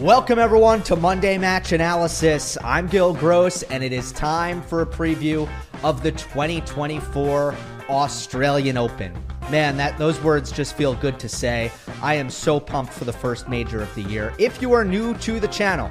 Welcome, everyone, to Monday Match Analysis. I'm Gill Gross, and it is time for a preview of the 2024 Australian Open. Man, that those words just feel good to say. I am so pumped for the first major of the year. If you are new to the channel,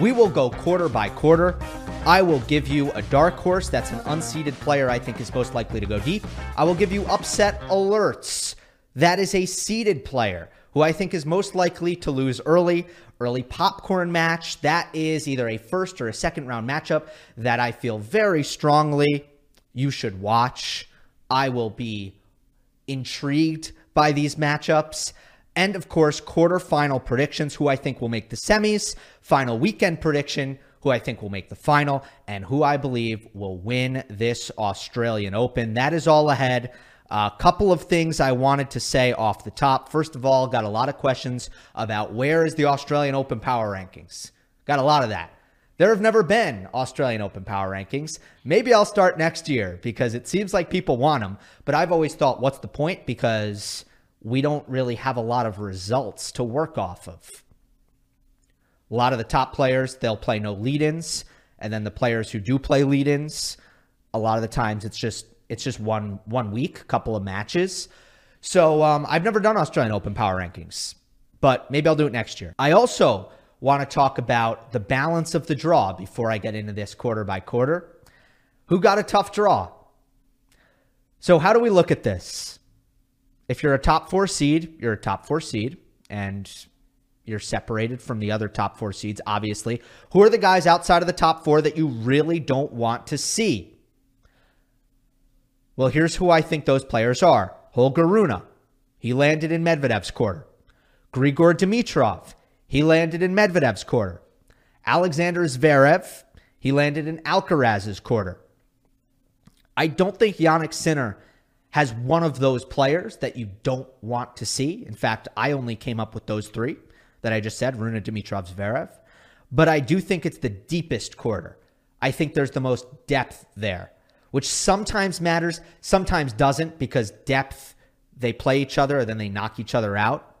we will go quarter by quarter. I will give you a dark horse that's an unseeded player I think is most likely to go deep. I will give you upset alerts. That is a seeded player who I think is most likely to lose early early popcorn match. That is either a first or a second round matchup that I feel very strongly you should watch. I will be intrigued by these matchups. And of course, quarterfinal predictions who I think will make the semis, final weekend prediction who I think will make the final, and who I believe will win this Australian Open. That is all ahead. A couple of things I wanted to say off the top. First of all, got a lot of questions about where is the Australian Open power rankings. Got a lot of that. There have never been Australian Open power rankings. Maybe I'll start next year because it seems like people want them. But I've always thought, what's the point? Because we don't really have a lot of results to work off of. A lot of the top players, they'll play no lead ins. And then the players who do play lead ins, a lot of the times it's just it's just one one week, couple of matches. So um, I've never done Australian Open power rankings, but maybe I'll do it next year. I also want to talk about the balance of the draw before I get into this quarter by quarter. Who got a tough draw? So how do we look at this? If you're a top four seed, you're a top four seed, and you're separated from the other top four seeds, obviously. Who are the guys outside of the top four that you really don't want to see? Well, here's who I think those players are Holger Rune. He landed in Medvedev's quarter. Grigor Dimitrov. He landed in Medvedev's quarter. Alexander Zverev. He landed in Alcaraz's quarter. I don't think Jannik Sinner has one of those players that you don't want to see. In fact, I only came up with those three that I just said Rune, Dimitrov, Zverev. But I do think it's the deepest quarter. I think there's the most depth there which sometimes matters, sometimes doesn't because depth, they play each other and then they knock each other out.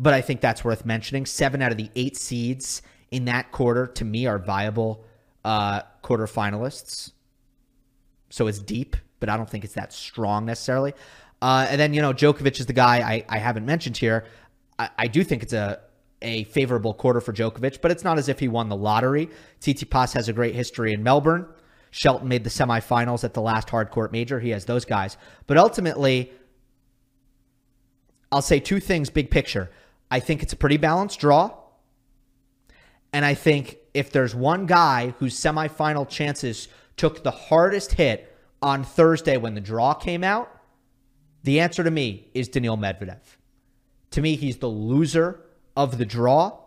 But I think that's worth mentioning. Seven out of the eight seeds in that quarter, to me, are viable uh, quarter finalists. So it's deep, but I don't think it's that strong necessarily. Uh, and then, you know, Djokovic is the guy I, I haven't mentioned here. I, I do think it's a, a favorable quarter for Djokovic, but it's not as if he won the lottery. Tsitsipas has a great history in Melbourne. Shelton made the semifinals at the last hardcourt major. He has those guys. But ultimately, I'll say two things big picture. I think it's a pretty balanced draw. And I think if there's one guy whose semifinal chances took the hardest hit on Thursday when the draw came out, the answer to me is Daniil Medvedev. To me, he's the loser of the draw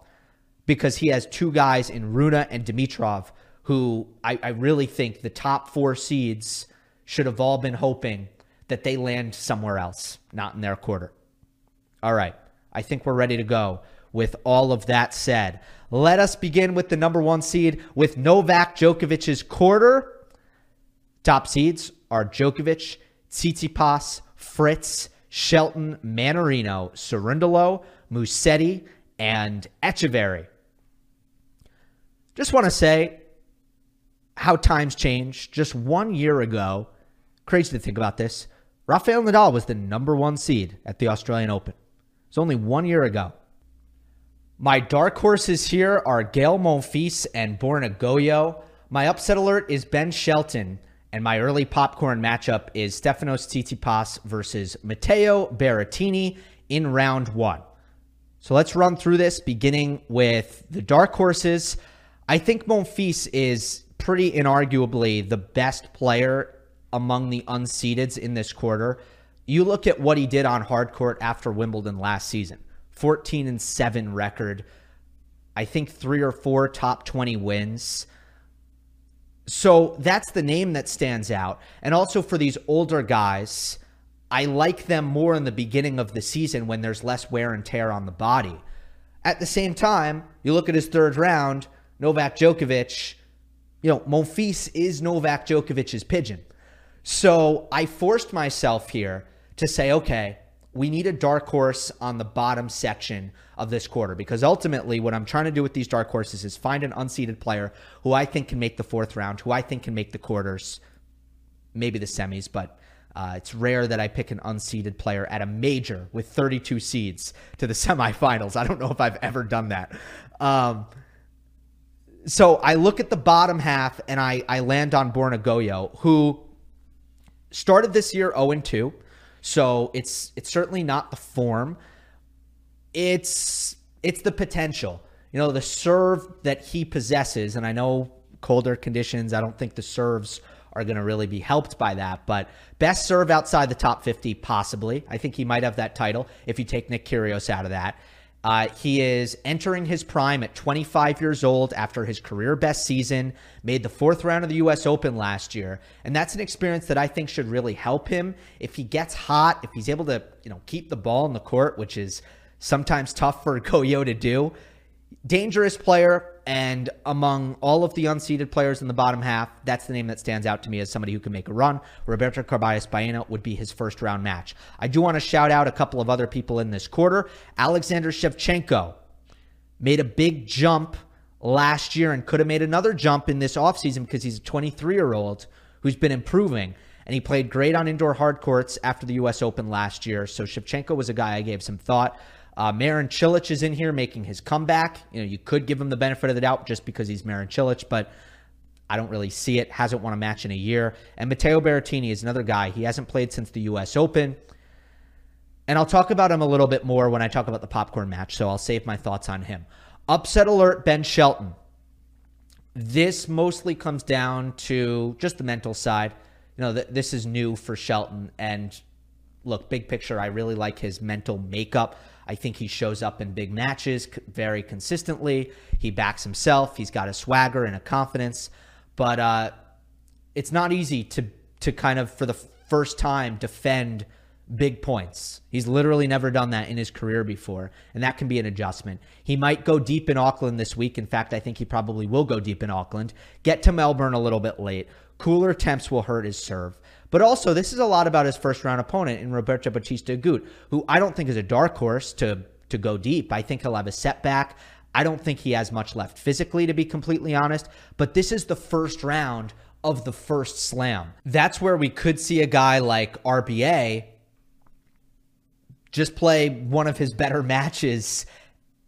because he has two guys in Rune and Dimitrov who I, I really think the top four seeds should have all been hoping that they land somewhere else, not in their quarter. All right. I think we're ready to go. With all of that said, let us begin with the number one seed with Novak Djokovic's quarter. Top seeds are Djokovic, Tsitsipas, Fritz, Shelton, Mannarino, Cerundolo, Musetti, and Etcheverry. Just want to say, how times change. Just one year ago, crazy to think about this, Rafael Nadal was the number one seed at the Australian Open. It's only one year ago. My dark horses here are Gael Monfils and Borna Gojo. My upset alert is Ben Shelton, and my early popcorn matchup is Stefanos Tsitsipas versus Matteo Berrettini in round one. So let's run through this, beginning with the dark horses. I think Monfils is pretty inarguably the best player among the unseededs in this quarter. You look at what he did on hard court after Wimbledon last season 14 and 7 record. I think three or four top 20 wins. So that's the name that stands out. And also for these older guys, I like them more in the beginning of the season when there's less wear and tear on the body. At the same time, you look at his third round, Novak Djokovic, you know, Monfils is Novak Djokovic's pigeon. So I forced myself here to say, okay, we need a dark horse on the bottom section of this quarter because ultimately what I'm trying to do with these dark horses is find an unseeded player who I think can make the fourth round, who I think can make the quarters, maybe the semis, but uh, it's rare that I pick an unseeded player at a major with 32 seeds to the semifinals. I don't know if I've ever done that. Um, so I look at the bottom half and I, I land on Borna Gojo, who started this year 0 and 2 so it's it's certainly not the form. It's it's the potential. You know, the serve that he possesses, and I know colder conditions, I don't think the serves are going to really be helped by that. But best serve outside the top 50, possibly. I think he might have that title if you take Nick Kyrgios out of that. Uh, he is entering his prime at 25 years old after his career best season, made the fourth round of the U.S. Open last year. And that's an experience that I think should really help him. If he gets hot, if he's able to, you know, keep the ball in the court, which is sometimes tough for Gojo to do, dangerous player, and among all of the unseeded players in the bottom half, that's the name that stands out to me as somebody who can make a run. Roberto Carballes Baena would be his first round match. I do want to shout out a couple of other people in this quarter. Alexander Shevchenko made a big jump last year and could have made another jump in this offseason because he's a 23 year old who's been improving. And he played great on indoor hard courts after the U.S. Open last year. So Shevchenko was a guy I gave some thought. Uh, Marin Cilic is in here making his comeback. You know, you could give him the benefit of the doubt just because he's Marin Cilic, but I don't really see it. Hasn't won a match in a year. And Matteo Berrettini is another guy. He hasn't played since the U.S. Open. And I'll talk about him a little bit more when I talk about the popcorn match, so I'll save my thoughts on him. Upset alert Ben Shelton. This mostly comes down to just the mental side. You know, th- this is new for Shelton. And look, big picture, I really like his mental makeup. I think he shows up in big matches very consistently. He backs himself. He's got a swagger and a confidence, but uh, it's not easy to to kind of for the first time defend big points. He's literally never done that in his career before, and that can be an adjustment. He might go deep in Auckland this week. In fact, I think he probably will go deep in Auckland. Get to Melbourne a little bit late. Cooler temps will hurt his serve. But also, this is a lot about his first round opponent in Roberto Bautista Agut, who I don't think is a dark horse to to go deep. I think he'll have a setback. I don't think he has much left physically, to be completely honest. But this is the first round of the first slam. That's where we could see a guy like RBA just play one of his better matches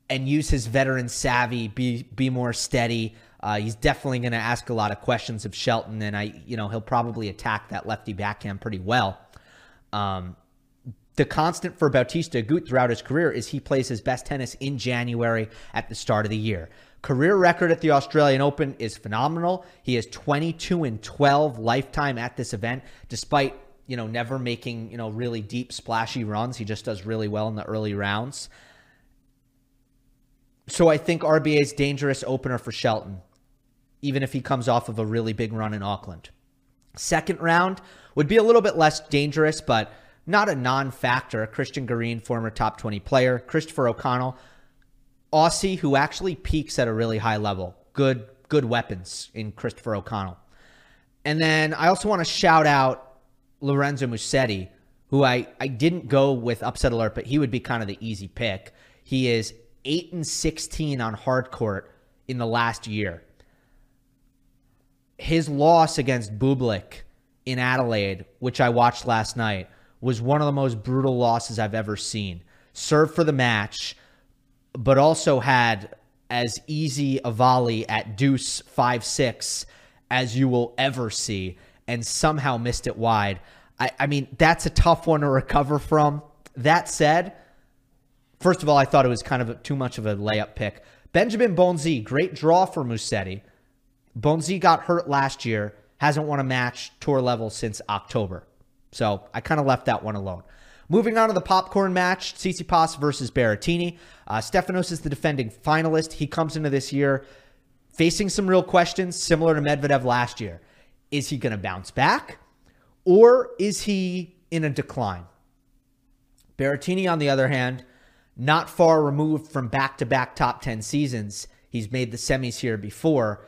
and use his veteran savvy, be be more steady, uh, he's definitely going to ask a lot of questions of Shelton, and I, you know, he'll probably attack that lefty backhand pretty well. Um, the constant for Bautista Agut throughout his career is he plays his best tennis in January at the start of the year. Career record at the Australian Open is phenomenal. He is 22 and 12 lifetime at this event, despite you know never making you know really deep splashy runs. He just does really well in the early rounds. So I think RBA is dangerous opener for Shelton even if he comes off of a really big run in Auckland. Second round would be a little bit less dangerous, but not a non factor. Christian Garin, former top 20 player. Christopher O'Connell, Aussie, who actually peaks at a really high level. Good, good weapons in Christopher O'Connell. And then I also want to shout out Lorenzo Musetti, who I, I didn't go with upset alert, but he would be kind of the easy pick. He is 8 and 16 on hard court in the last year his loss against Bublik in Adelaide, which I watched last night, was one of the most brutal losses I've ever seen. Served for the match, but also had as easy a volley at deuce 5 6 as you will ever see and somehow missed it wide. I, I mean, that's a tough one to recover from. That said, first of all, I thought it was kind of too much of a layup pick. Benjamin Bonzi, great draw for Musetti. Bonzi got hurt last year, hasn't won a match tour level since October. So I kind of left that one alone. Moving on to the popcorn match, Tsitsipas versus Berrettini. Uh, Stefanos is the defending finalist. He comes into this year facing some real questions, similar to Medvedev last year. Is he going to bounce back, or is he in a decline? Berrettini, on the other hand, not far removed from back-to-back top 10 seasons. He's made the semis here before.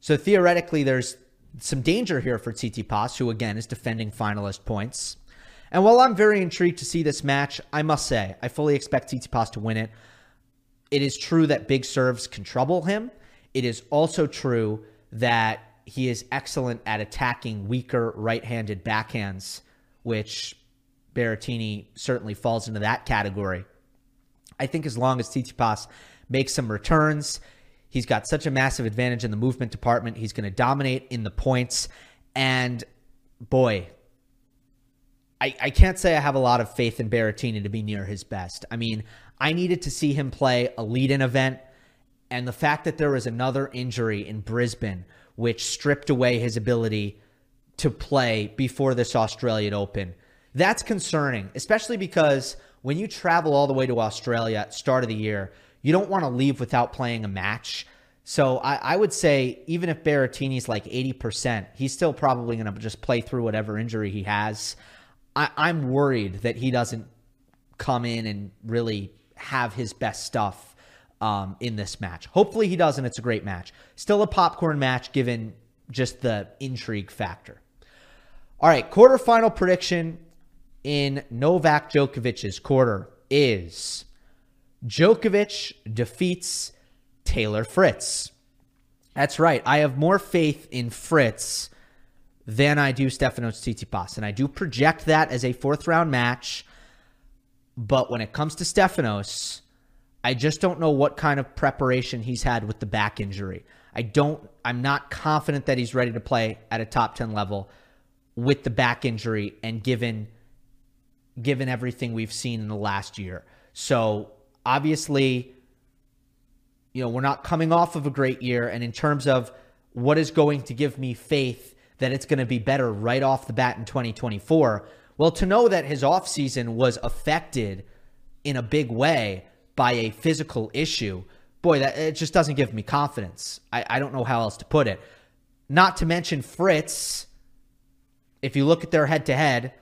So theoretically, there's some danger here for Tsitsipas, who again is defending finalist points. And while I'm very intrigued to see this match, I must say, I fully expect Tsitsipas to win it. It is true that big serves can trouble him. It is also true that he is excellent at attacking weaker right-handed backhands, which Berrettini certainly falls into that category. I think as long as Tsitsipas makes some returns, he's got such a massive advantage in the movement department. He's going to dominate in the points. And boy, I, I can't say I have a lot of faith in Berrettini to be near his best. I mean, I needed to see him play a lead in event. And the fact that there was another injury in Brisbane, which stripped away his ability to play before this Australian Open, that's concerning, especially because when you travel all the way to Australia at start of the year, you don't want to leave without playing a match. So I, I would say even if Berrettini's like 80%, he's still probably going to just play through whatever injury he has. I, I'm worried that he doesn't come in and really have his best stuff um, in this match. Hopefully he does, and it's a great match. Still a popcorn match given just the intrigue factor. All right, quarterfinal prediction in Novak Djokovic's quarter is Djokovic defeats Taylor Fritz. That's right. I have more faith in Fritz than I do Stefanos Tsitsipas, and I do project that as a fourth round match. But when it comes to Stefanos, I just don't know what kind of preparation he's had with the back injury. I don't. I'm not confident that he's ready to play at a top ten level with the back injury, and given given everything we've seen in the last year. So obviously, you know, we're not coming off of a great year. And in terms of what is going to give me faith that it's going to be better right off the bat in 2024. Well, to know that his offseason was affected in a big way by a physical issue, boy, that it just doesn't give me confidence. I, I don't know how else to put it. Not to mention Fritz, if you look at their head to head,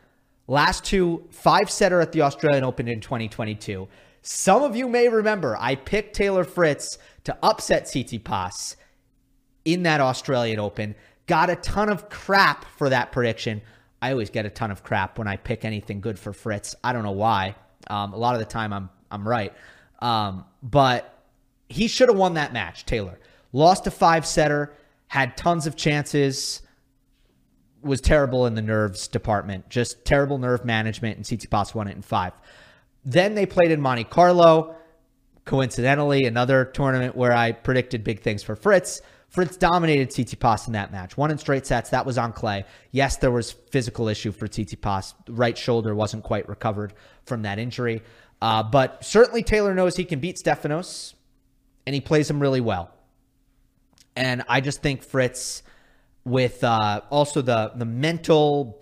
last two five setter at the Australian Open in 2022. Some of you may remember I picked Taylor Fritz to upset Tsitsipas in that Australian Open. Got a ton of crap for that prediction. I always get a ton of crap when I pick anything good for Fritz. I don't know why. Um, a lot of the time I'm I'm right. Um, but he should have won that match, Taylor. Lost a five setter, had tons of chances, was terrible in the nerves department, just terrible nerve management, and Tsitsipas won it in five. Then they played in Monte Carlo. Coincidentally, another tournament where I predicted big things for Fritz. Fritz dominated Tsitsipas in that match. Won in straight sets. That was on clay. Yes, there was physical issue for Tsitsipas. Right shoulder wasn't quite recovered from that injury. Uh, but certainly Taylor knows he can beat Stefanos, and he plays him really well. And I just think Fritz, with uh, also the the mental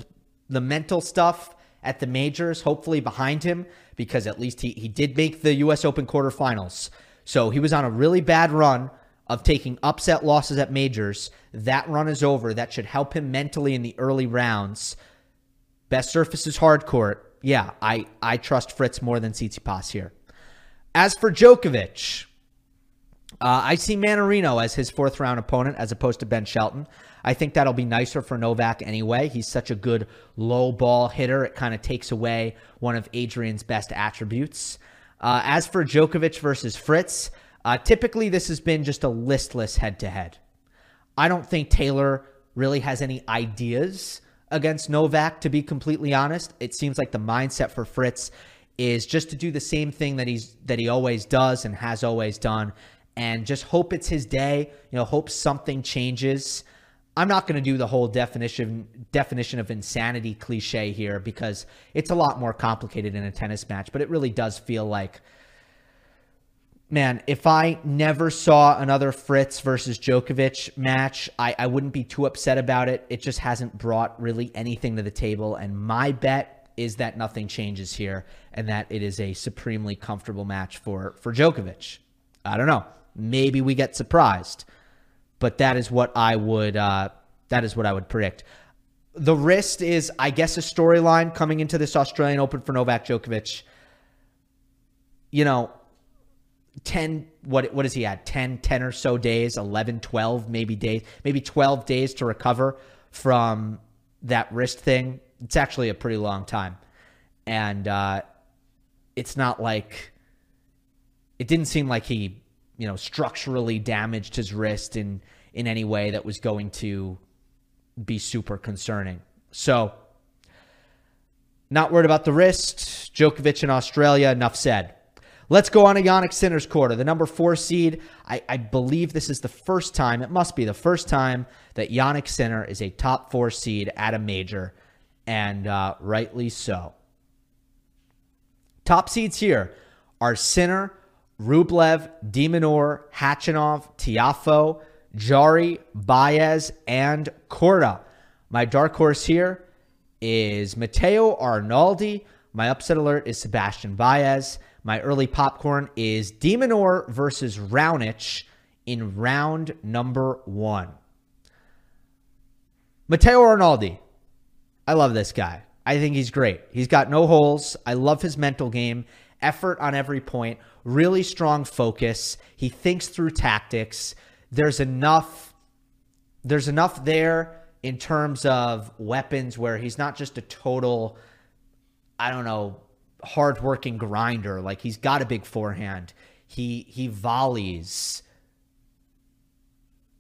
the mental stuff at the majors, hopefully behind him, because at least he he did make the U.S. Open quarterfinals. So he was on a really bad run of taking upset losses at majors. That run is over. That should help him mentally in the early rounds. Best surface is hard court. Yeah, I, I trust Fritz more than Tsitsipas here. As for Djokovic, uh, I see Mannarino as his fourth round opponent as opposed to Ben Shelton. I think that'll be nicer for Novak anyway. He's such a good low ball hitter. It kind of takes away one of Adrian's best attributes. Uh, as for Djokovic versus Fritz, uh, typically, this has been just a listless head to head. I don't think Taylor really has any ideas against Novak, to be completely honest. It seems like the mindset for Fritz is just to do the same thing that he's that he always does and has always done and just hope it's his day, you know, hope something changes. I'm not going to do the whole definition definition of insanity cliche here because it's a lot more complicated in a tennis match, but it really does feel like man, if I never saw another Fritz versus Djokovic match, I, I wouldn't be too upset about it. It just hasn't brought really anything to the table. And my bet is that nothing changes here and that it is a supremely comfortable match for, for Djokovic. I don't know. Maybe we get surprised, but that is what I would uh, that is what I would predict. The wrist is, I guess, a storyline coming into this Australian Open for Novak Djokovic. You know, 10 what what does he had 10 10 or so days 11 12 maybe days maybe 12 days to recover from that wrist thing it's actually a pretty long time and uh, it's not like it didn't seem like he you know structurally damaged his wrist in in any way that was going to be super concerning so not worried about the wrist Djokovic in Australia enough said Let's go on to Jannik Sinner's quarter, the number four seed. I, I, believe this is the first time, it must be the first time that Jannik Sinner is a top four seed at a major, and uh, rightly so. Top seeds here are Sinner, Rublev, de Minaur, Khachanov, Tiafoe, Jarry, Baez, and Korda. My dark horse here is Matteo Arnaldi. My upset alert is Sebastian Baez. My early popcorn is de Minaur versus Raonic in round number one. Matteo Arnaldi. I love this guy. I think he's great. He's got no holes. I love his mental game, effort on every point, really strong focus. He thinks through tactics. There's enough there's enough there in terms of weapons where he's not just a total I don't know, hardworking grinder. Like he's got a big forehand. He he volleys.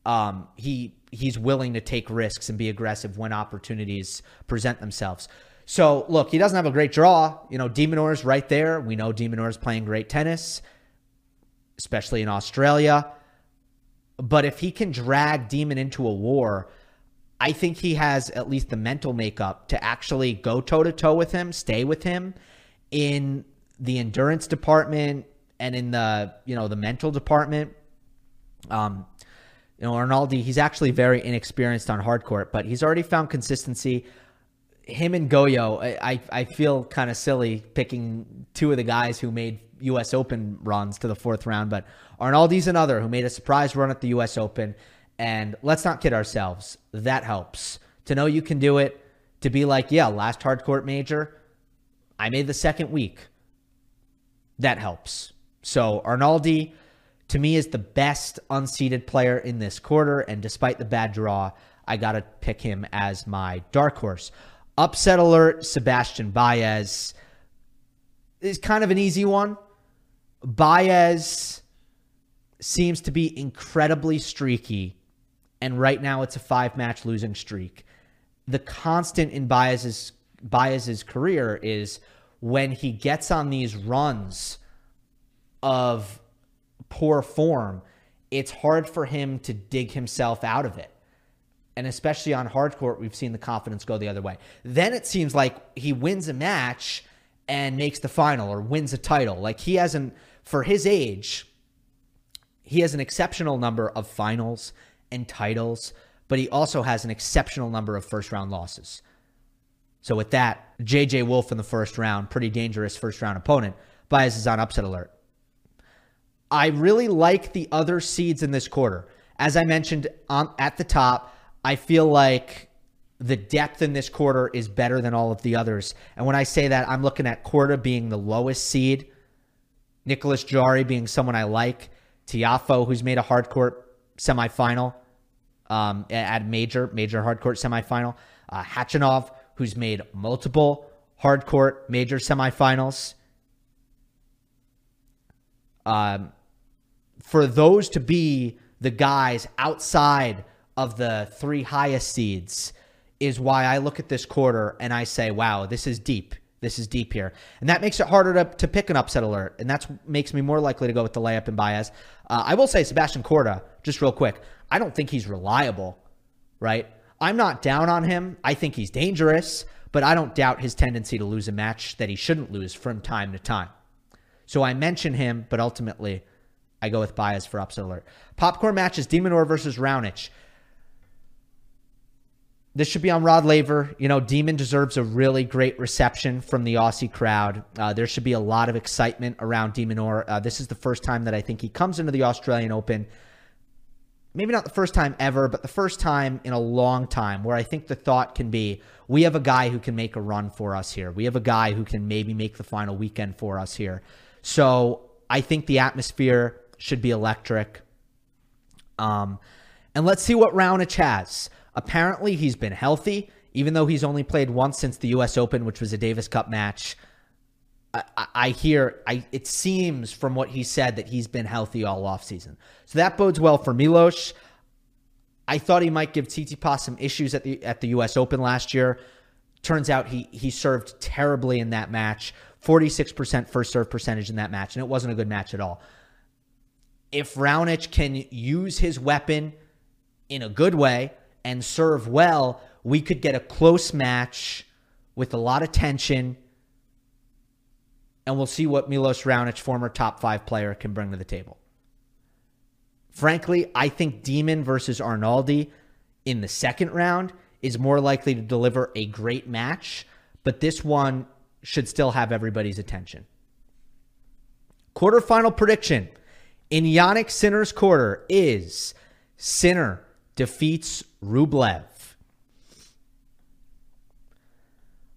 Um, he he's willing to take risks and be aggressive when opportunities present themselves. So look, he doesn't have a great draw. You know, de Minaur's right there. We know de Minaur's playing great tennis, especially in Australia. But if he can drag Demon into a war, I think he has at least the mental makeup to actually go toe to toe with him, stay with him, in the endurance department and in the you know the mental department. Um, you know, Arnaldi, he's actually very inexperienced on hard court, but he's already found consistency. Him and Gojo, I, I feel kind of silly picking two of the guys who made U.S. Open runs to the fourth round, but Arnaldi's another who made a surprise run at the U.S. Open. And let's not kid ourselves, that helps. To know you can do it, to be like, yeah, last hard court major, I made the second week. That helps. So Arnaldi, to me, is the best unseeded player in this quarter. And despite the bad draw, I got to pick him as my dark horse. Upset alert Sebastian Baez is kind of an easy one. Baez seems to be incredibly streaky. And right now it's a five match losing streak. The constant in Baez's Baez's career is when he gets on these runs of poor form, it's hard for him to dig himself out of it. And especially on hard court, we've seen the confidence go the other way. Then it seems like he wins a match and makes the final or wins a title. Like he hasn't, for his age, he has an exceptional number of finals and titles, but he also has an exceptional number of first round losses. So with that, JJ Wolf in the first round, pretty dangerous first round opponent. Baez is on upset alert. I really like the other seeds in this quarter. As I mentioned on, at the top, I feel like the depth in this quarter is better than all of the others. And when I say that, I'm looking at Korda being the lowest seed, Nicholas Jarry being someone I like, Tiafoe, who's made a hardcourt semifinal um, at major, major hardcourt semifinal, uh, Khachanov, who's made multiple hardcourt major semifinals. Um, for those to be the guys outside of the three highest seeds is why I look at this quarter and I say, wow, this is deep. This is deep here. And that makes it harder to, to pick an upset alert. And that makes me more likely to go with the layup and Baez. Uh, I will say Sebastian Korda, just real quick, I don't think he's reliable, right? I'm not down on him. I think he's dangerous, but I don't doubt his tendency to lose a match that he shouldn't lose from time to time. So I mention him, but ultimately I go with Baez for upset alert. Popcorn matches de Minaur versus Raonic. This should be on Rod Laver. You know, Demon deserves a really great reception from the Aussie crowd. Uh, there should be a lot of excitement around de Minaur. Uh, this is the first time that I think he comes into the Australian Open. Maybe not the first time ever, but the first time in a long time where I think the thought can be we have a guy who can make a run for us here. We have a guy who can maybe make the final weekend for us here. So I think the atmosphere should be electric. Um, and let's see what Raonic has. Apparently, he's been healthy, even though he's only played once since the U.S. Open, which was a Davis Cup match. I, I hear, I it seems from what he said that he's been healthy all offseason. So that bodes well for Milos. I thought he might give Tsitsipas some issues at the at the U.S. Open last year. Turns out he he served terribly in that match. 46% first serve percentage in that match, and it wasn't a good match at all. If Raonic can use his weapon in a good way, and serve well, we could get a close match with a lot of tension. And we'll see what Milos Raonic, former top five player, can bring to the table. Frankly, I think Demon versus Arnaldi in the second round is more likely to deliver a great match, but this one should still have everybody's attention. Quarterfinal prediction in Jannik Sinner's quarter is Sinner defeats Rublev.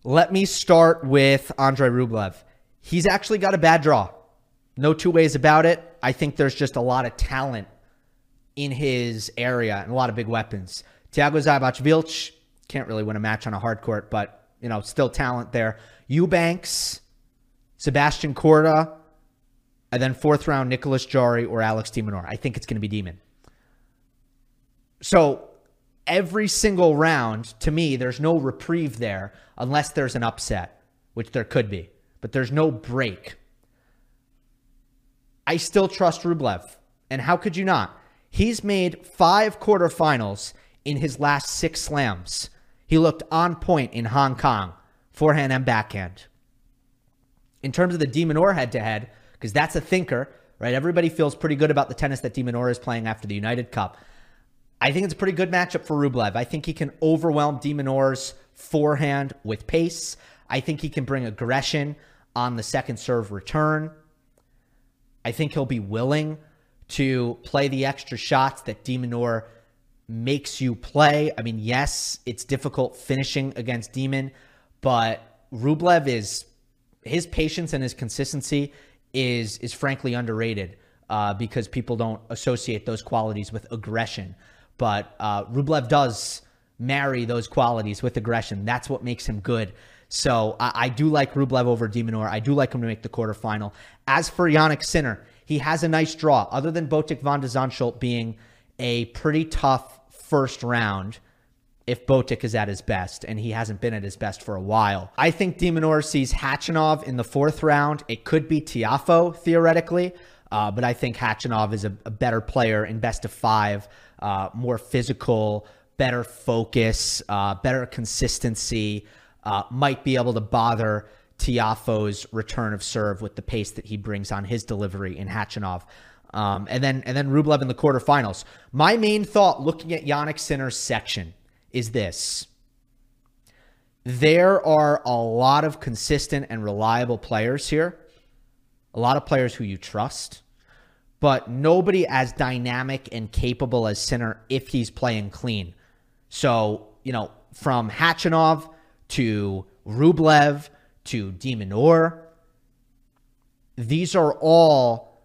Let me start with Andrei Rublev. He's actually got a bad draw. No two ways about it. I think there's just a lot of talent in his area and a lot of big weapons. Thiago Seyboth Wild can't really win a match on a hard court, but you know, still talent there. Eubanks, Sebastian Korda, and then fourth round Nicholas Jarry or Alex de Minaur. I think it's going to be Demon. So every single round, to me, there's no reprieve there unless there's an upset, which there could be, but there's no break. I still trust Rublev. And how could you not? He's made five quarterfinals in his last six slams. He looked on point in Hong Kong, forehand and backhand. In terms of the de Minaur head to head, because that's a thinker, right? Everybody feels pretty good about the tennis that de Minaur is playing after the United Cup. I think it's a pretty good matchup for Rublev. I think he can overwhelm de Minaur's forehand with pace. I think he can bring aggression on the second serve return. I think he'll be willing to play the extra shots that de Minaur makes you play. I mean, yes, it's difficult finishing against Demon, but Rublev is his patience and his consistency is is frankly underrated uh, because people don't associate those qualities with aggression. But uh, Rublev does marry those qualities with aggression. That's what makes him good. So I, I do like Rublev over de Minaur. I do like him to make the quarterfinal. As for Jannik Sinner, he has a nice draw. Other than Botic van de Zandschulp being a pretty tough first round, if Botic is at his best, and he hasn't been at his best for a while. I think de Minaur sees Khachanov in the fourth round. It could be Tiafoe, theoretically, uh, but I think Khachanov is a, a better player in best of five uh, more physical, better focus, uh, better consistency, uh, might be able to bother Tiafoe's return of serve with the pace that he brings on his delivery in Khachanov. Um, and then and then Rublev in the quarterfinals. My main thought looking at Jannik Sinner's section is this. There are a lot of consistent and reliable players here. A lot of players who you trust but nobody as dynamic and capable as Sinner if he's playing clean. So, you know, from Khachanov to Rublev to de Minaur, these are all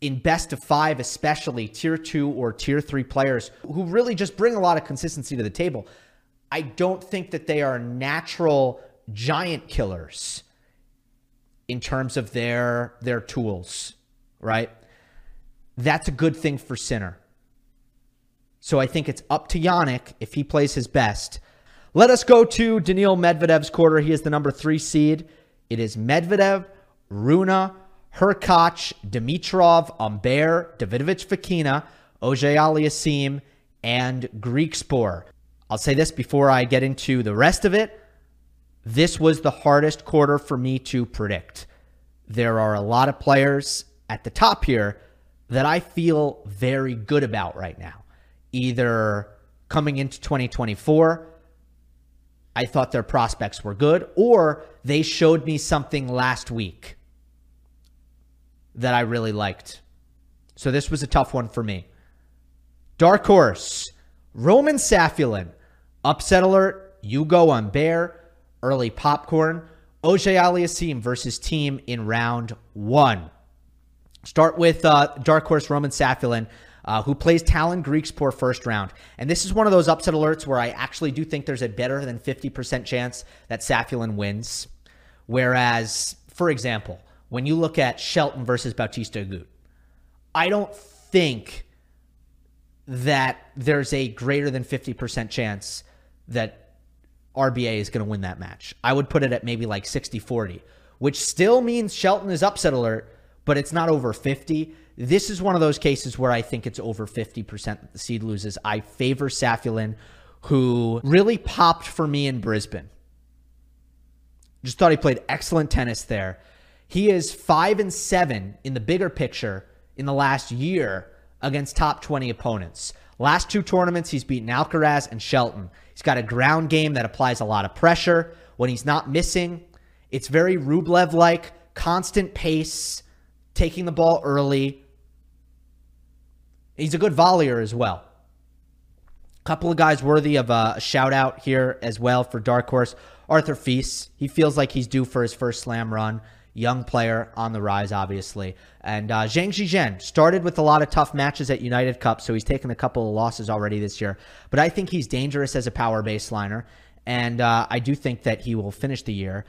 in best of five, especially tier two or tier three players who really just bring a lot of consistency to the table. I don't think that they are natural giant killers in terms of their their tools, right? That's a good thing for Sinner. So I think it's up to Jannik if he plays his best. Let us go to Daniil Medvedev's quarter. He is the number three seed. It is Medvedev, Rune, Hurkacz, Dimitrov, Humbert, Davidovich Fokina, Auger Aliassime, and Griekspoor. I'll say this before I get into the rest of it. This was the hardest quarter for me to predict. There are a lot of players at the top here that I feel very good about right now. Either coming into 2024, I thought their prospects were good, or they showed me something last week that I really liked. So this was a tough one for me. Dark horse, Roman Safiullin, upset alert, Ugo Humbert, early popcorn, Auger Aliassime versus Thiem in round one. Start with uh, dark horse Roman Safiullin. Uh, who plays Tallon Griekspoor first round. And this is one of those upset alerts where I actually do think there's a better than 50% chance that Safiullin wins. Whereas, for example, when you look at Shelton versus Bautista Agut, I don't think that there's a greater than 50% chance that RBA is going to win that match. I would put it at maybe like 60 40, which still means Shelton is upset alert, but it's not over 50. This is one of those cases where I think it's over 50% that the seed loses. I favor Safiullin, who really popped for me in Brisbane. Just thought he played excellent tennis there. He is five and seven in the bigger picture in the last year against top 20 opponents. Last two tournaments, he's beaten Alcaraz and Shelton. He's got a ground game that applies a lot of pressure. When he's not missing, it's very Rublev like, constant pace, taking the ball early. He's a good volleyer as well. A couple of guys worthy of a shout out here as well for Dark Horse. Arthur Fils, he feels like he's due for his first slam run young player on the rise, obviously. And uh, Zhang Zhizhen started with a lot of tough matches at United Cup, so he's taken a couple of losses already this year. But I think he's dangerous as a power baseliner, and uh, I do think that he will finish the year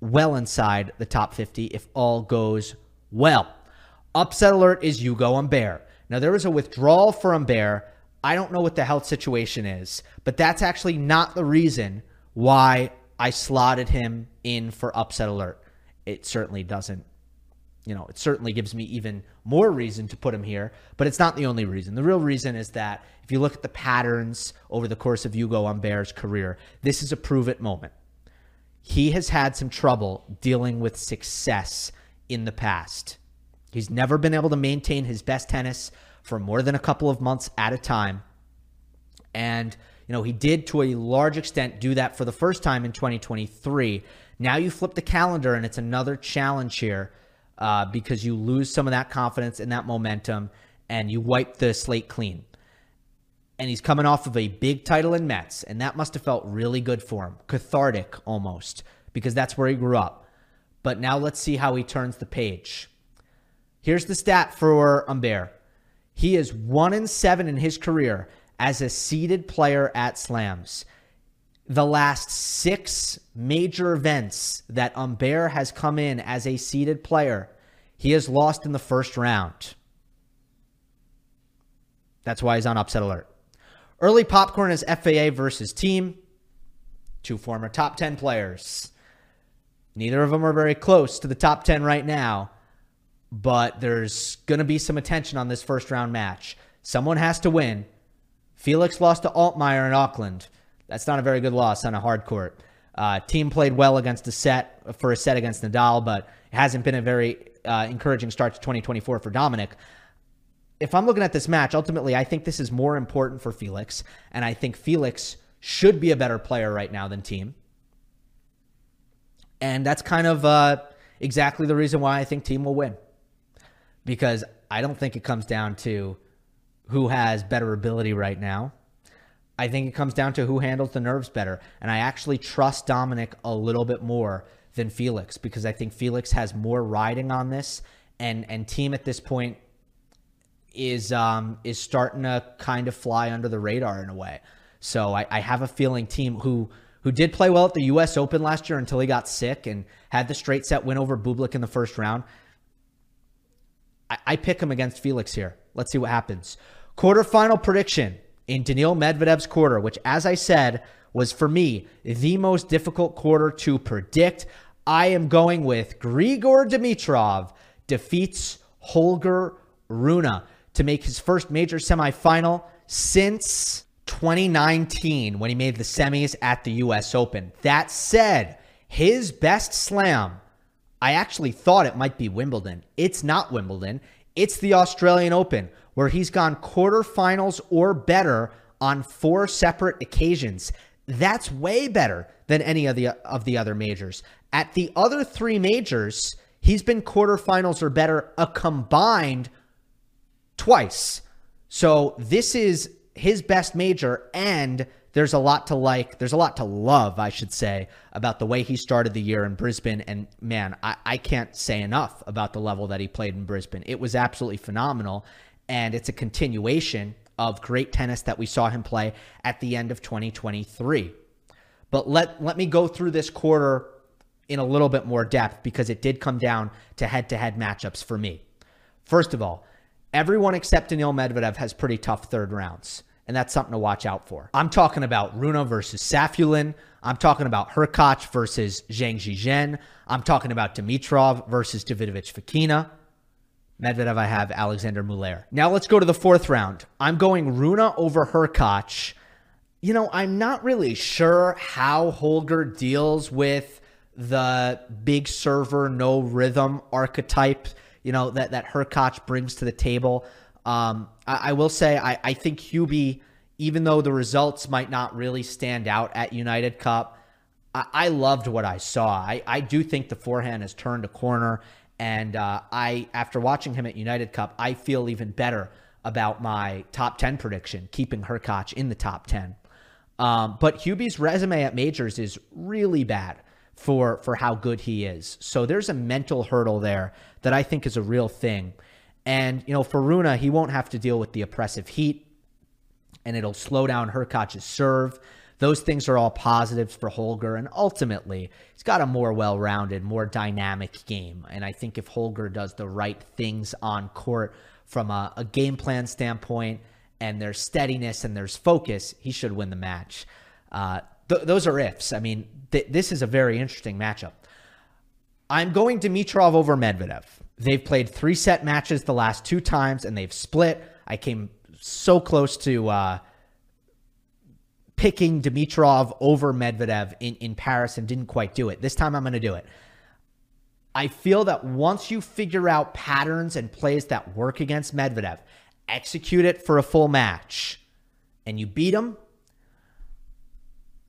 well inside the top 50 if all goes well. Upset alert is Hugo Humbert. Now, there was a withdrawal for Humbert. I don't know what the health situation is, but that's actually not the reason why I slotted him in for upset alert it certainly doesn't you know, it certainly gives me even more reason to put him here, but it's not the only reason. The real reason is that if you look at the patterns over the course of Hugo Humbert's career, this is a prove it moment. He has had some trouble dealing with success in the past. He's never been able to maintain his best tennis for more than a couple of months at a time. And, you know, he did to a large extent do that for the first time in 2023 now you flip the calendar and it's another challenge here uh, because you lose some of that confidence and that momentum and you wipe the slate clean. And he's coming off of a big title in Metz, and that must have felt really good for him, cathartic almost, because that's where he grew up. But now let's see how he turns the page. Here's the stat for Humbert. He is one in seven in his career as a seeded player at slams the last six major events that Humbert has come in as a seeded player, he has lost in the first round. That's why he's on upset alert. Early popcorn is FAA versus Thiem, Two former top 10 players. Neither of them are very close to the top 10 right now, but there's going to be some attention on this first round match. Someone has to win. Felix lost to Altmaier in Auckland. That's not a very good loss on a hard court. Uh, Thiem played well against a set for a set against Nadal, but it hasn't been a very uh, encouraging start to 2024 for Dominic. If I'm looking at this match, ultimately, I think this is more important for Felix, and I think Felix should be a better player right now than Thiem. And that's kind of uh, exactly the reason why I think Thiem will win. Because I don't think it comes down to who has better ability right now. I think it comes down to who handles the nerves better. And I actually trust Dominic a little bit more than Felix because I think Felix has more riding on this and and Thiem at this point is um is starting to kind of fly under the radar in a way. So I, I have a feeling Thiem who who did play well at the US Open last year until he got sick and had the straight set win over Bublik in the first round. I, I pick him against Felix here. Let's see what happens. Quarterfinal prediction in Daniil Medvedev's quarter, which, as I said, was for me the most difficult quarter to predict. I am going with Grigor Dimitrov defeats Holger Rune to make his first major semifinal since 2019 when he made the semis at the US Open. That said, his best slam, I actually thought it might be Wimbledon. It's not Wimbledon, it's the Australian Open, where he's gone quarterfinals or better on four separate occasions. That's way better than any of the of the other majors. At the other three majors, he's been quarterfinals or better a combined twice. So this is his best major and there's a lot to like. There's a lot to love, I should say, about the way he started the year in Brisbane. And man, I, I can't say enough about the level that he played in Brisbane. It was absolutely phenomenal. And it's a continuation of great tennis that we saw him play at the end of 2023. But let, let me go through this quarter in a little bit more depth because it did come down to head to head matchups for me. First of all, everyone except Daniil Medvedev has pretty tough third rounds, and that's something to watch out for. I'm talking about Rune versus Safiullin. I'm talking about Hurkacz versus Zhang Zhizhen. I'm talking about Dimitrov versus Davidovich Fokina. Medvedev, I have Alexandre Muller. Now let's go to the fourth round. I'm going Rune over Hurkacz. You know, I'm not really sure how Holger deals with the big server, no rhythm archetype, you know, that, that Hurkacz brings to the table. Um, I, I, will say, I, I think Hubie, even though the results might not really stand out at United Cup, I, I loved what I saw. I, I do think the forehand has turned a corner and uh, I, after watching him at United Cup, I feel even better about my top 10 prediction, keeping Hurkacz in the top 10. Um, but Hubie's resume at majors is really bad for for how good he is. So there's a mental hurdle there that I think is a real thing. And you know, for Rune, he won't have to deal with the oppressive heat, and it'll slow down Hurkacz's serve. Those things are all positives for Holger. And ultimately, he's got a more well rounded, more dynamic game. And I think if Holger does the right things on court from a, a game plan standpoint and there's steadiness and there's focus, he should win the match. Uh, th- those are ifs. I mean, th- this is a very interesting matchup. I'm going Dimitrov over Medvedev. They've played three set matches the last two times and they've split. I came so close to uh, picking Dimitrov over Medvedev in, in Paris and didn't quite do it. This time I'm going to do it. I feel that once you figure out patterns and plays that work against Medvedev, execute it for a full match, and you beat him,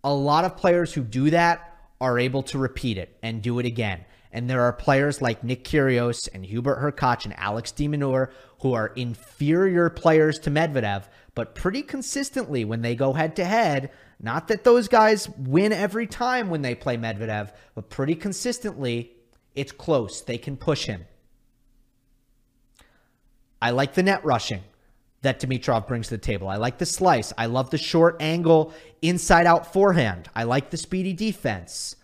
a lot of players who do that are able to repeat it and do it again. And there are players like Nick Kyrgios and Hubert Hurkacz and Alex de Minaur who are inferior players to Medvedev, but pretty consistently when they go head to head, not that those guys win every time when they play Medvedev, but pretty consistently, it's close. They can push him. I like the net rushing that Dimitrov brings to the table. I like the slice. I love the short angle inside out forehand. I like the speedy defense.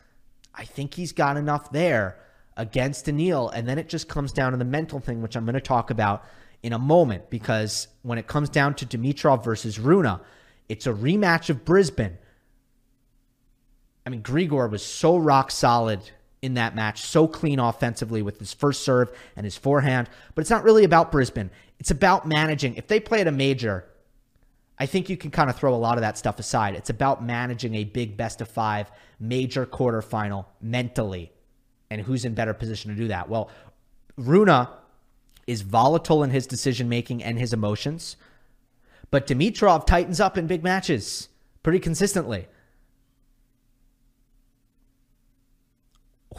I think he's got enough there against Daniil. And then it just comes down to the mental thing, which I'm going to talk about in a moment, because when it comes down to Dimitrov versus Rune, it's a rematch of Brisbane. I mean, Grigor was so rock solid in that match, so clean offensively with his first serve and his forehand. But it's not really about Brisbane. It's about managing. If they play at a major, I think you can kind of throw a lot of that stuff aside. It's about managing a big best of five major quarterfinal mentally. And who's in better position to do that? Well, Rune is volatile in his decision making and his emotions, but Dimitrov tightens up in big matches pretty consistently.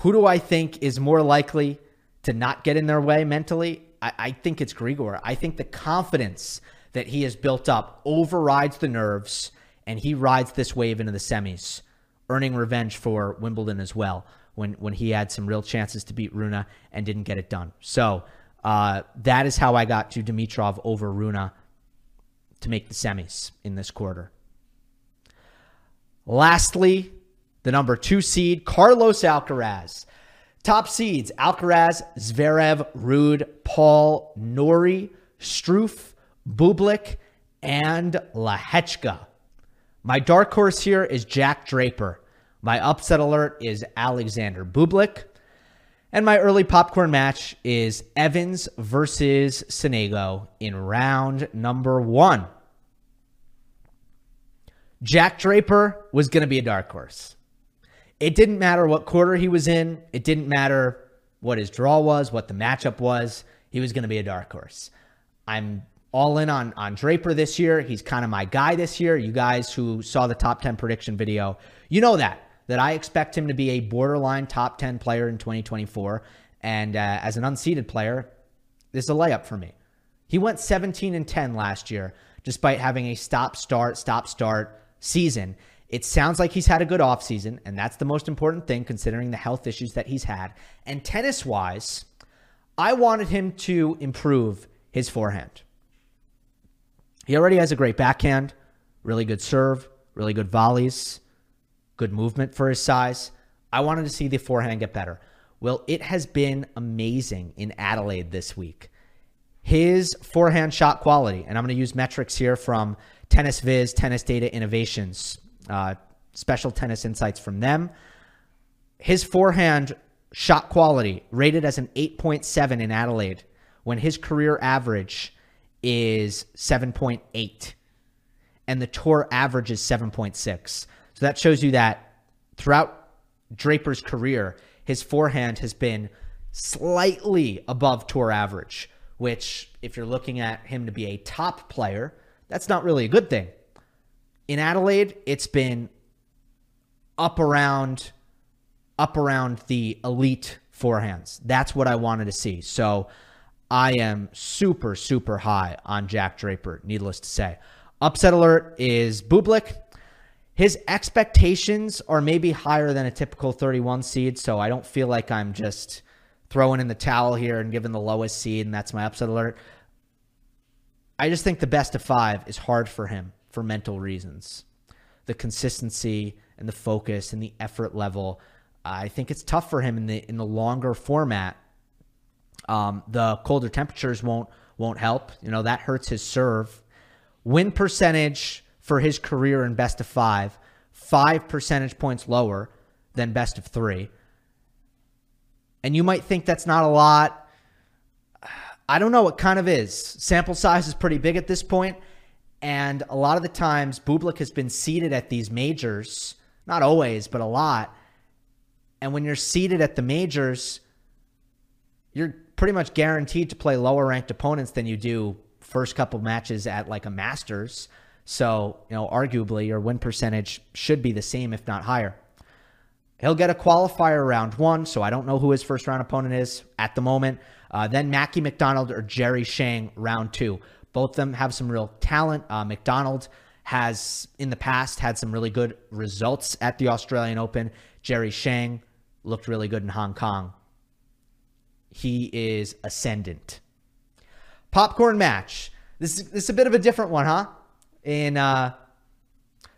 Who do I think is more likely to not get in their way mentally? I, I think it's Grigor. I think the confidence that he has built up overrides the nerves, and he rides this wave into the semis, earning revenge for Wimbledon as well when when he had some real chances to beat Rune and didn't get it done. So uh, that is how I got to Dimitrov over Rune to make the semis in this quarter. Lastly, the number two seed, Carlos Alcaraz. Top seeds Alcaraz, Zverev, Ruud, Paul, Norrie, Struff, Bublik, and Lehecka. My dark horse here is Jack Draper. My upset alert is Alexander Bublik. And my early popcorn match is Evans versus Sonego in round number one. Jack Draper was going to be a dark horse. It didn't matter what quarter he was in, it didn't matter what his draw was, what the matchup was. He was going to be a dark horse. I'm all in on, on Draper this year. He's kind of my guy this year. You guys who saw the top 10 prediction video, you know that, that I expect him to be a borderline top 10 player in 2024. And uh, as an unseeded player, this is a layup for me. He went 17 and 10 last year, despite having a stop start, stop start season. It sounds like he's had a good offseason, and that's the most important thing considering the health issues that he's had. And tennis wise, I wanted him to improve his forehand. He already has a great backhand, really good serve, really good volleys, good movement for his size. I wanted to see the forehand get better. Well, it has been amazing in Adelaide this week. His forehand shot quality, and I'm going to use metrics here from Tennis Viz, Tennis Data Innovations, uh, special tennis insights from them. His forehand shot quality rated as an 8.7 in Adelaide when his career average is 7.8 and the tour average is 7.6. So that shows you that throughout Draper's career, his forehand has been slightly above tour average, which, if you're looking at him to be a top player, that's not really a good thing. In Adelaide, it's been up around up around the elite forehands. That's what I wanted to see. So I am super, super high on Jack Draper, needless to say. Upset alert is Bublik. His expectations are maybe higher than a typical 31 seed, so I don't feel like I'm just throwing in the towel here and giving the lowest seed, and that's my upset alert. I just think the best of five is hard for him for mental reasons. The consistency and the focus and the effort level. I think it's tough for him in the in the longer format um, the colder temperatures won't won't help. You know that hurts his serve. Win percentage for his career in best of five, five percentage points lower than best of three. And you might think that's not a lot. I don't know. It kind of is. Sample size is pretty big at this point, and a lot of the times Bublik has been seeded at these majors. Not always, but a lot. And when you're seeded at the majors, you're pretty much guaranteed to play lower ranked opponents than you do first couple matches at like a Masters. So, you know, arguably your win percentage should be the same, if not higher. He'll get a qualifier round one, so I don't know who his first round opponent is at the moment. Uh, then Mackie McDonald or Jerry Shang round two. Both of them have some real talent. Uh, McDonald has in the past had some really good results at the Australian Open. Jerry Shang looked really good in Hong Kong he is ascendant. Popcorn match. This is, this is a bit of a different one, huh? In uh,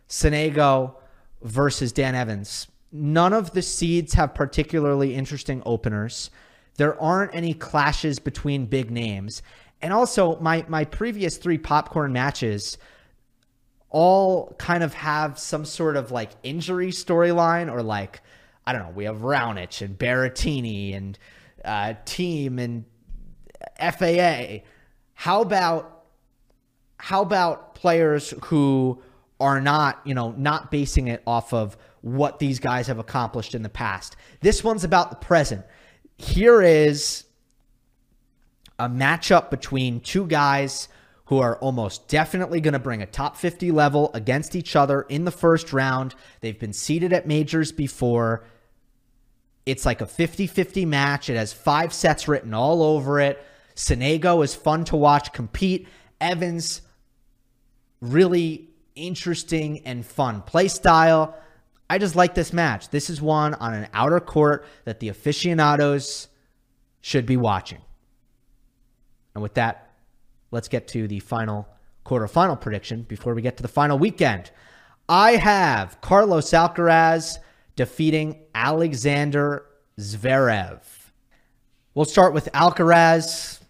Sonego versus Dan Evans. None of the seeds have particularly interesting openers. There aren't any clashes between big names. And also, my, my previous three popcorn matches all kind of have some sort of like injury storyline or like, I don't know, we have Raonic and Berrettini and uh, Thiem and FAA. How about how about players who are not, you know, not basing it off of what these guys have accomplished in the past? This one's about the present. Here is a matchup between two guys who are almost definitely going to bring a top 50 level against each other in the first round. They've been seeded at majors before. It's like a 50 50 match. It has five sets written all over it. Sonego is fun to watch compete. Evans, really interesting and fun play style. I just like this match. This is one on an outer court that the aficionados should be watching. And with that, let's get to the final quarterfinal prediction before we get to the final weekend. I have Carlos Alcaraz defeating Alexander Zverev. We'll start with Alcaraz.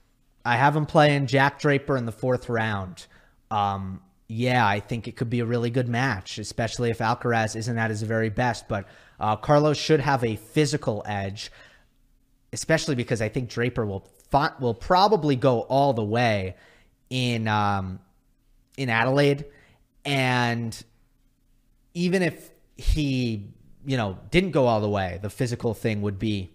I have him playing Jack Draper in the fourth round. Um, yeah, I think it could be a really good match, especially if Alcaraz isn't at his very best. But uh, Carlos should have a physical edge, especially because I think Draper will will probably go all the way in um, in Adelaide, and even if he you know didn't go all the way, the physical thing would be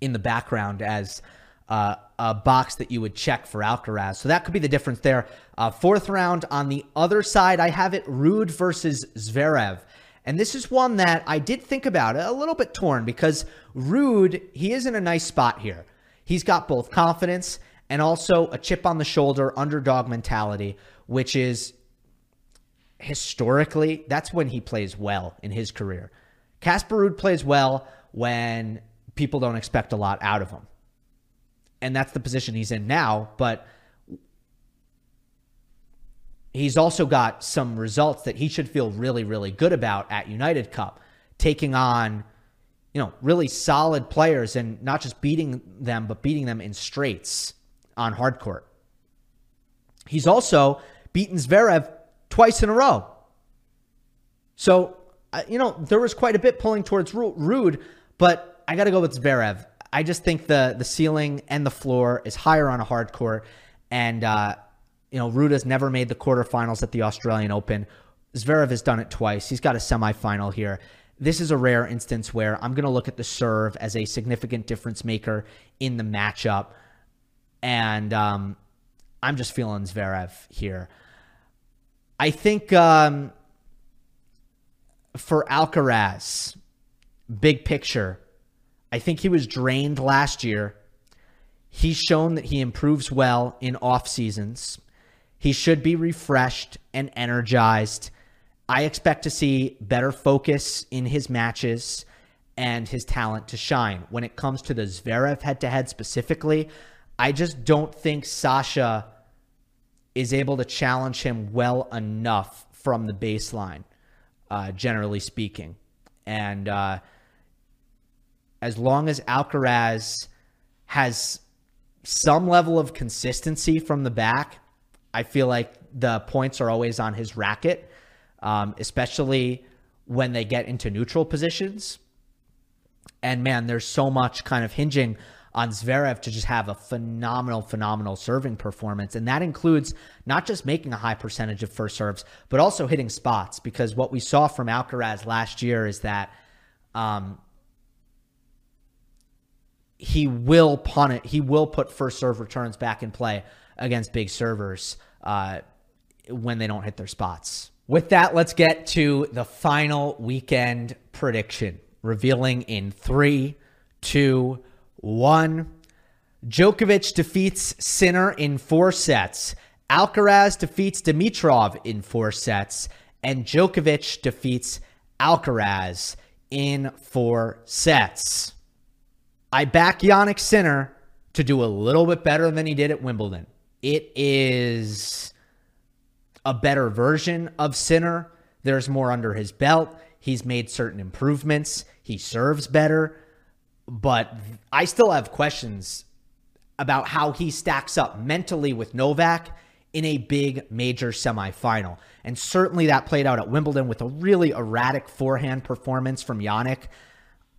in the background as uh, a box that you would check for Alcaraz. So that could be the difference there. Uh, fourth round on the other side, I have it Ruud versus Zverev. And this is one that I did think about a little bit torn because Ruud, he is in a nice spot here. He's got both confidence and also a chip on the shoulder, underdog mentality, which is historically, that's when he plays well in his career. Casper plays well when people don't expect a lot out of him and that's the position he's in now. But he's also got some results that he should feel really, really good about at United Cup, taking on, you know, really solid players and not just beating them, but beating them in straights on hard court. He's also beaten Zverev twice in a row. So, you know, there was quite a bit pulling towards Ruud, but I got to go with Zverev. I just think the the ceiling and the floor is higher on a hard court, and uh, you know Ruud's never made the quarterfinals at the Australian Open. Zverev has done it twice. He's got a semifinal here. This is a rare instance where I'm going to look at the serve as a significant difference maker in the matchup, and um, I'm just feeling Zverev here. I think um, for Alcaraz, big picture I think he was drained last year. He's shown that he improves well in off seasons. He should be refreshed and energized. I expect to see better focus in his matches and his talent to shine. When it comes to the Zverev head to head specifically, I just don't think Sasha is able to challenge him well enough from the baseline, uh, generally speaking. And, uh, as long as Alcaraz has some level of consistency from the back, I feel like the points are always on his racket, um, especially when they get into neutral positions. And man, there's so much kind of hinging on Zverev to just have a phenomenal, phenomenal serving performance. And that includes not just making a high percentage of first serves, but also hitting spots. Because what we saw from Alcaraz last year is that um, he will punt it. He will put first serve returns back in play against big servers uh, when they don't hit their spots. With that, let's get to the final weekend prediction, revealing in three, two, one. Djokovic defeats Sinner in four sets. Alcaraz defeats Dimitrov in four sets. And Djokovic defeats Alcaraz in four sets. I back Jannik Sinner to do a little bit better than he did at Wimbledon. It is a better version of Sinner. There's more under his belt. He's made certain improvements. He serves better. But I still have questions about how he stacks up mentally with Novak in a big major semifinal. And certainly that played out at Wimbledon with a really erratic forehand performance from Jannik.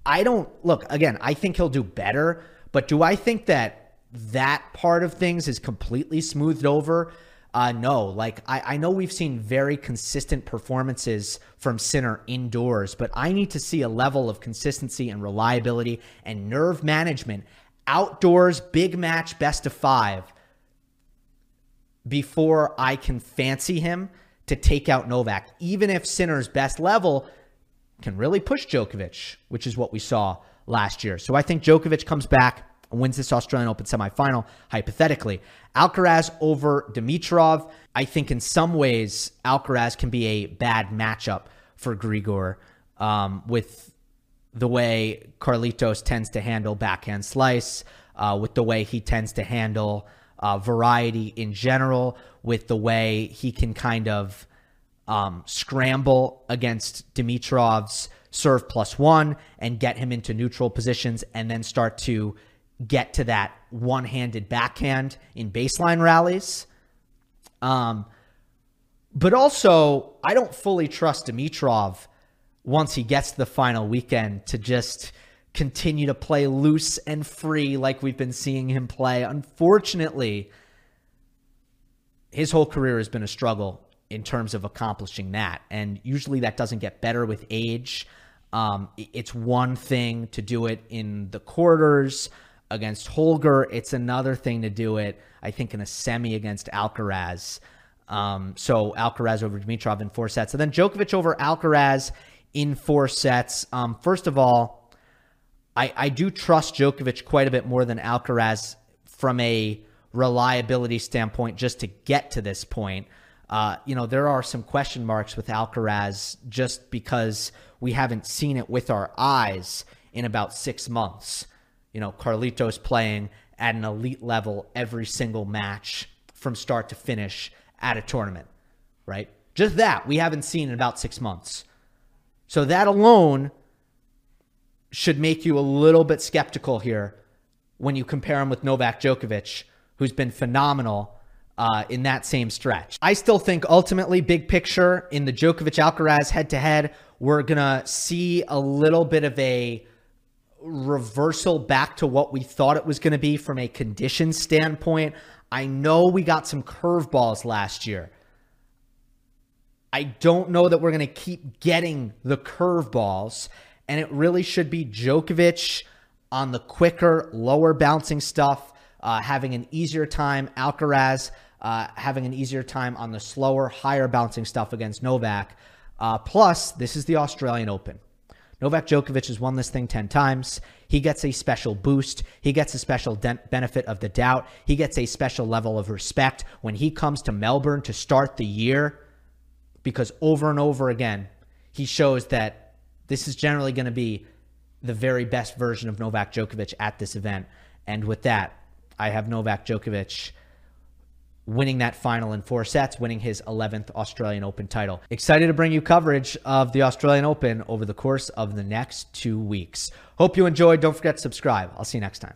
I don't look again. I think he'll do better, but do I think that that part of things is completely smoothed over? Uh, no, like I, I know we've seen very consistent performances from Sinner indoors, but I need to see a level of consistency and reliability and nerve management outdoors, big match, best of five before I can fancy him to take out Novak. Even if Sinner's best level can really push Djokovic, which is what we saw last year. So I think Djokovic comes back wins this Australian Open semifinal, hypothetically. Alcaraz over Dimitrov. I think in some ways, Alcaraz can be a bad matchup for Grigor um, with the way Carlitos tends to handle backhand slice, uh, with the way he tends to handle uh, variety in general, with the way he can kind of um, scramble against Dimitrov's serve plus one and get him into neutral positions and then start to get to that one handed backhand in baseline rallies. Um, But also, I don't fully trust Dimitrov once he gets to the final weekend to just continue to play loose and free like we've been seeing him play. Unfortunately, his whole career has been a struggle in terms of accomplishing that. And usually that doesn't get better with age. Um, it's one thing to do it in the quarters against Holger. It's another thing to do it, I think, in a semi against Alcaraz. Um, so Alcaraz over Dimitrov in four sets. And then Djokovic over Alcaraz in four sets. Um, first of all, I, I do trust Djokovic quite a bit more than Alcaraz from a reliability standpoint just to get to this point. Uh, you know, there are some question marks with Alcaraz just because we haven't seen it with our eyes in about six months. You know, Carlitos playing at an elite level every single match from start to finish at a tournament, right? Just that we haven't seen in about six months. So that alone should make you a little bit skeptical here when you compare him with Novak Djokovic, who's been phenomenal uh, in that same stretch. I still think ultimately, big picture, in the Djokovic Alcaraz head to head, we're going to see a little bit of a reversal back to what we thought it was going to be from a condition standpoint. I know we got some curveballs last year. I don't know that we're going to keep getting the curveballs, and it really should be Djokovic on the quicker, lower bouncing stuff, uh, having an easier time. Alcaraz uh, having an easier time on the slower, higher bouncing stuff against Novak. Uh, plus, this is the Australian Open. Novak Djokovic has won this thing 10 times. He gets a special boost. He gets a special de- benefit of the doubt. He gets a special level of respect when he comes to Melbourne to start the year because over and over again, he shows that this is generally going to be the very best version of Novak Djokovic at this event. And with that, I have Novak Djokovic winning that final in four sets, winning his 11th Australian Open title. Excited to bring you coverage of the Australian Open over the course of the next two weeks. Hope you enjoyed. Don't forget to subscribe. I'll see you next time.